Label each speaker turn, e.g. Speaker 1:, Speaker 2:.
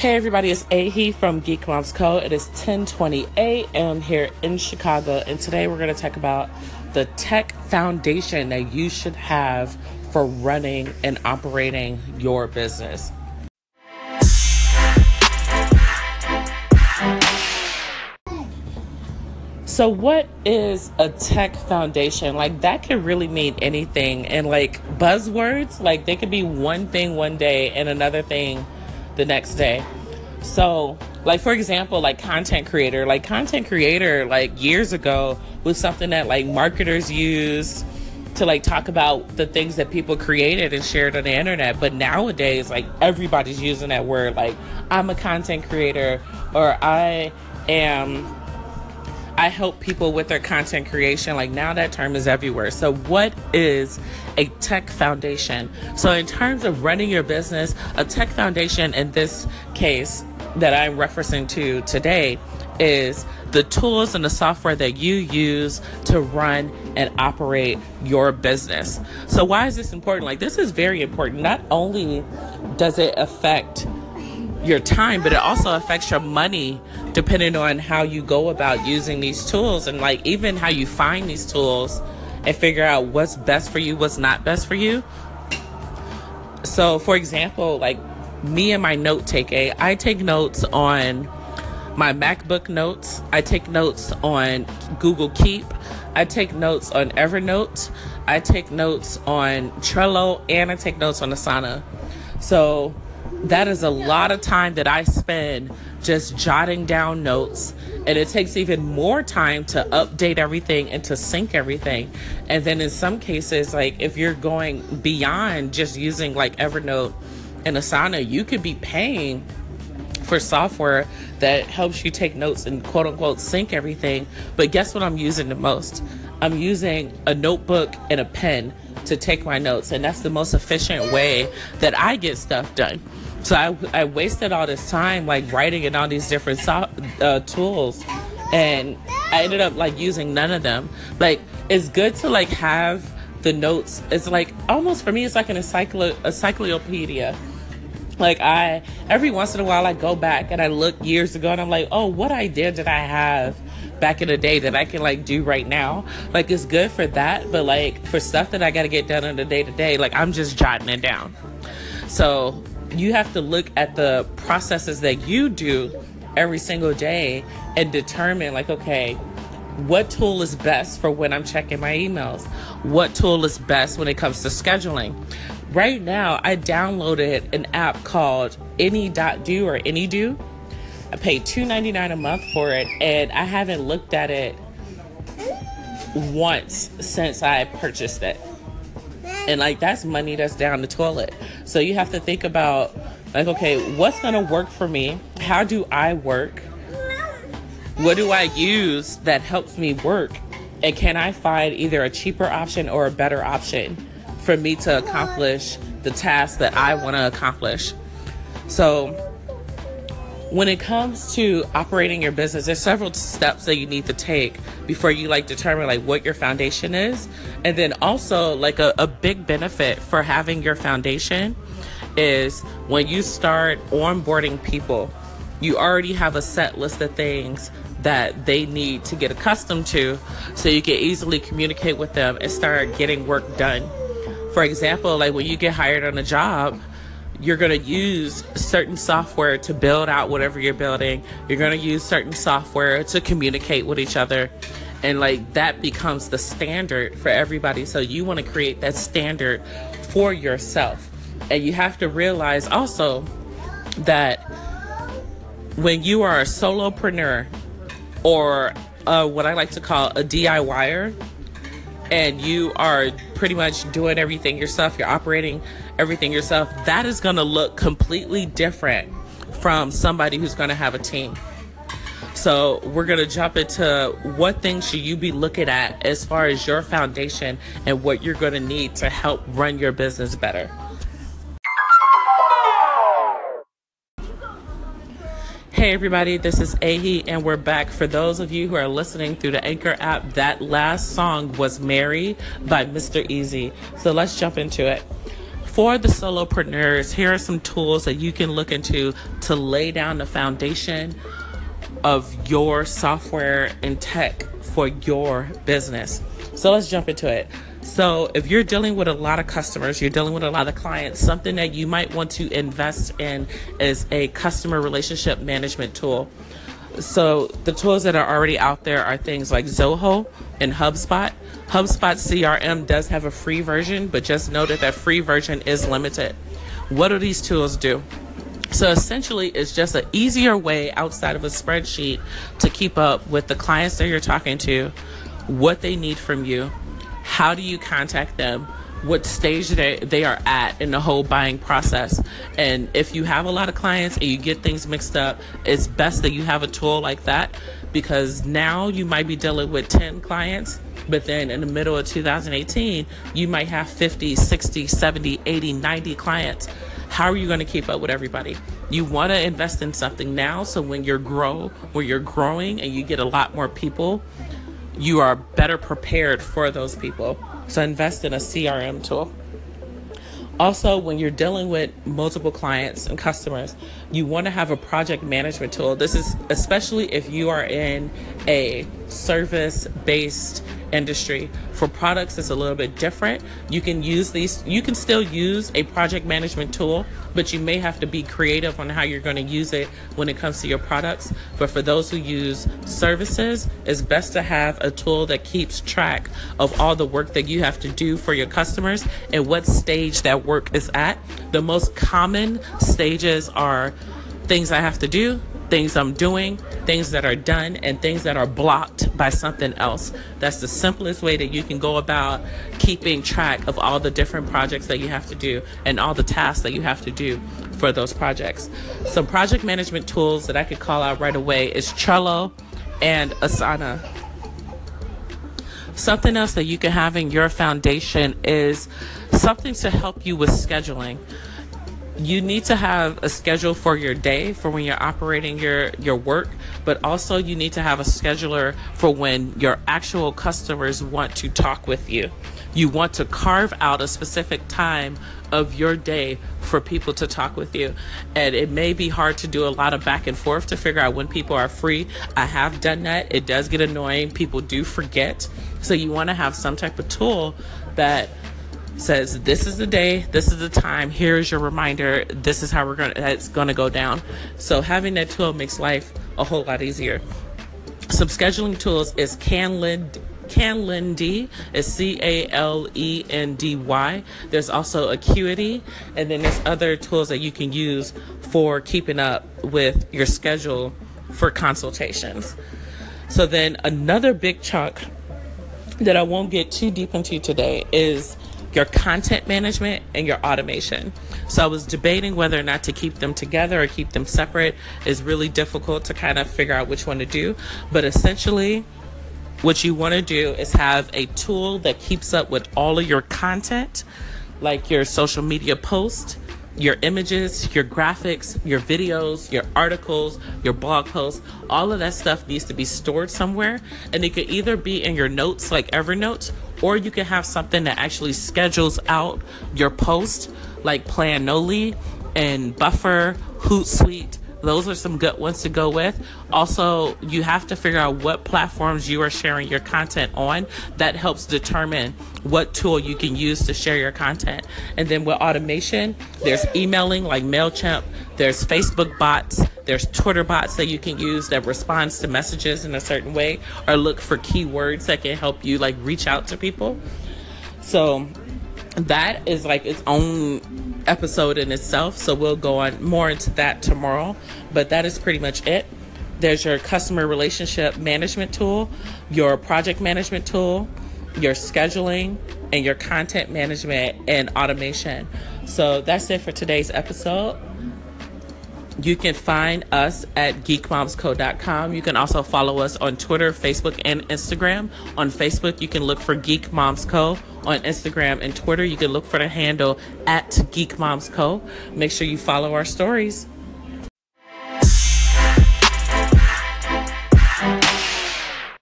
Speaker 1: Hey everybody, it's Ahi from Geek Moms Co. It is 10:20 a.m. here in Chicago, and today we're going to talk about the tech foundation that you should have for running and operating your business. So, what is a tech foundation? Like, that could really mean anything. And, like, buzzwords, like, they could be one thing one day and another thing the next day. So, like, for example, like content creator, like, content creator, like, years ago was something that, like, marketers used to like talk about the things that people created and shared on the internet but nowadays like everybody's using that word like i'm a content creator or i am I help people with their content creation. Like now that term is everywhere. So, what is a tech foundation? So, in terms of running your business, a tech foundation in this case that I'm referencing to today is the tools and the software that you use to run and operate your business. So, why is this important? Like, this is very important. Not only does it affect your time, but it also affects your money depending on how you go about using these tools and like even how you find these tools and figure out what's best for you, what's not best for you. So, for example, like me and my note taking, I take notes on my MacBook notes, I take notes on Google Keep, I take notes on Evernote, I take notes on Trello, and I take notes on Asana. So, that is a lot of time that I spend just jotting down notes. And it takes even more time to update everything and to sync everything. And then in some cases, like if you're going beyond just using like Evernote and Asana, you could be paying for software that helps you take notes and quote unquote sync everything. But guess what I'm using the most? I'm using a notebook and a pen to take my notes. And that's the most efficient way that I get stuff done. So I, I wasted all this time like writing in all these different so, uh, tools, and I ended up like using none of them. Like it's good to like have the notes. It's like almost for me, it's like an encycl- encyclopedia. Like I every once in a while I go back and I look years ago and I'm like, oh, what idea did I have back in the day that I can like do right now? Like it's good for that, but like for stuff that I got to get done on the day to day, like I'm just jotting it down. So you have to look at the processes that you do every single day and determine like okay what tool is best for when i'm checking my emails? What tool is best when it comes to scheduling? Right now i downloaded an app called any.do or anydo i paid $2.99 a month for it and i haven't looked at it once since i purchased it and like that's money that's down the toilet. So you have to think about like, okay, what's gonna work for me? How do I work? What do I use that helps me work? And can I find either a cheaper option or a better option for me to accomplish the task that I want to accomplish? So when it comes to operating your business there's several steps that you need to take before you like determine like what your foundation is. And then also like a, a big benefit for having your foundation is when you start onboarding people you already have a set list of things that they need to get accustomed to so you can easily communicate with them and start getting work done. For example like when you get hired on a job you're going to use certain software to build out whatever you're building. You're going to use certain software to communicate with each other. And like that becomes the standard for everybody. So you want to create that standard for yourself. And you have to realize also that when you are a solopreneur or what I like to call a DIYer, and you are pretty much doing everything yourself, you're operating everything yourself, that is going to look completely different from somebody who's going to have a team. So, we're going to jump into what things should you be looking at as far as your foundation and what you're going to need to help run your business better. Hey everybody, this is Ahi, and we're back. For those of you who are listening through the Anchor app, that last song was Mary by Mr. Easy. So let's jump into it. For the solopreneurs, here are some tools that you can look into to lay down the foundation of your software and tech for your business. So let's jump into it. So, if you're dealing with a lot of customers, you're dealing with a lot of clients, something that you might want to invest in is a customer relationship management tool. So, the tools that are already out there are things like Zoho and HubSpot. HubSpot CRM does have a free version, but just know that that free version is limited. What do these tools do? So essentially, it's just an easier way outside of a spreadsheet to keep up with the clients that you're talking to, what they need from you, how do you contact them, what stage they, they are at in the whole buying process. And if you have a lot of clients and you get things mixed up, it's best that you have a tool like that because now you might be dealing with 10 clients but then in the middle of 2018 you might have 50 60 70 80 90 clients how are you going to keep up with everybody? You want to invest in something now so when you're grow, when you're growing and you get a lot more people, you are better prepared for those people. So invest in a CRM tool. Also, when you're dealing with multiple clients and customers, you want to have a project management tool. This is especially if you are in a service based industry. For products, it's a little bit different. You can use these, you can still use a project management tool, but you may have to be creative on how you're going to use it when it comes to your products. But for those who use services, it's best to have a tool that keeps track of all the work that you have to do for your customers and what stage that work is at. The most common stages are things I have to do, things I'm doing, things that are done, and things that are blocked by something else. That's the simplest way that you can go about keeping track of all the different projects that you have to do and all the tasks that you have to do for those projects. Some project management tools that I could call out right away is Trello and Asana. Something else that you can have in your foundation is something to help you with scheduling you need to have a schedule for your day for when you're operating your your work but also you need to have a scheduler for when your actual customers want to talk with you. You want to carve out a specific time of your day for people to talk with you. And it may be hard to do a lot of back and forth to figure out when people are free. I have done that. It does get annoying. People do forget. So you want to have some type of tool that says this is the day, this is the time, here's your reminder, this is how we're gonna it's gonna go down. So having that tool makes life a whole lot easier. Some scheduling tools is Calend Calendly is C A L E N D Y. There's also Acuity, and then there's other tools that you can use for keeping up with your schedule for consultations. So then another big chunk that I won't get too deep into today is your content management and your automation. So I was debating whether or not to keep them together or keep them separate. It's really difficult to kind of figure out which one to do. But essentially, what you want to do is have a tool that keeps up with all of your content, like your social media posts, your images, your graphics, your videos, your articles, your blog posts, all of that stuff needs to be stored somewhere. And it could either be in your notes like Evernote or you can have something that actually schedules out your post like Planoly and Buffer, Hootsuite. Those are some good ones to go with. Also, you have to figure out what platforms you are sharing your content on. That helps determine what tool you can use to share your content. And then with automation, there's emailing like MailChimp, there's Facebook bots, there's Twitter bots that you can use that responds to messages in a certain way or look for keywords that can help you like reach out to people. So that is like its own episode in itself. So we'll go on more into that tomorrow. But that is pretty much it. There's your customer relationship management tool, your project management tool, your scheduling, and your content management and automation. So that's it for today's episode. You can find us at geekmomsco.com. You can also follow us on Twitter, Facebook, and Instagram. On Facebook, you can look for Geek Moms Co. On Instagram and Twitter, you can look for the handle at Geek Moms Co. Make sure you follow our stories.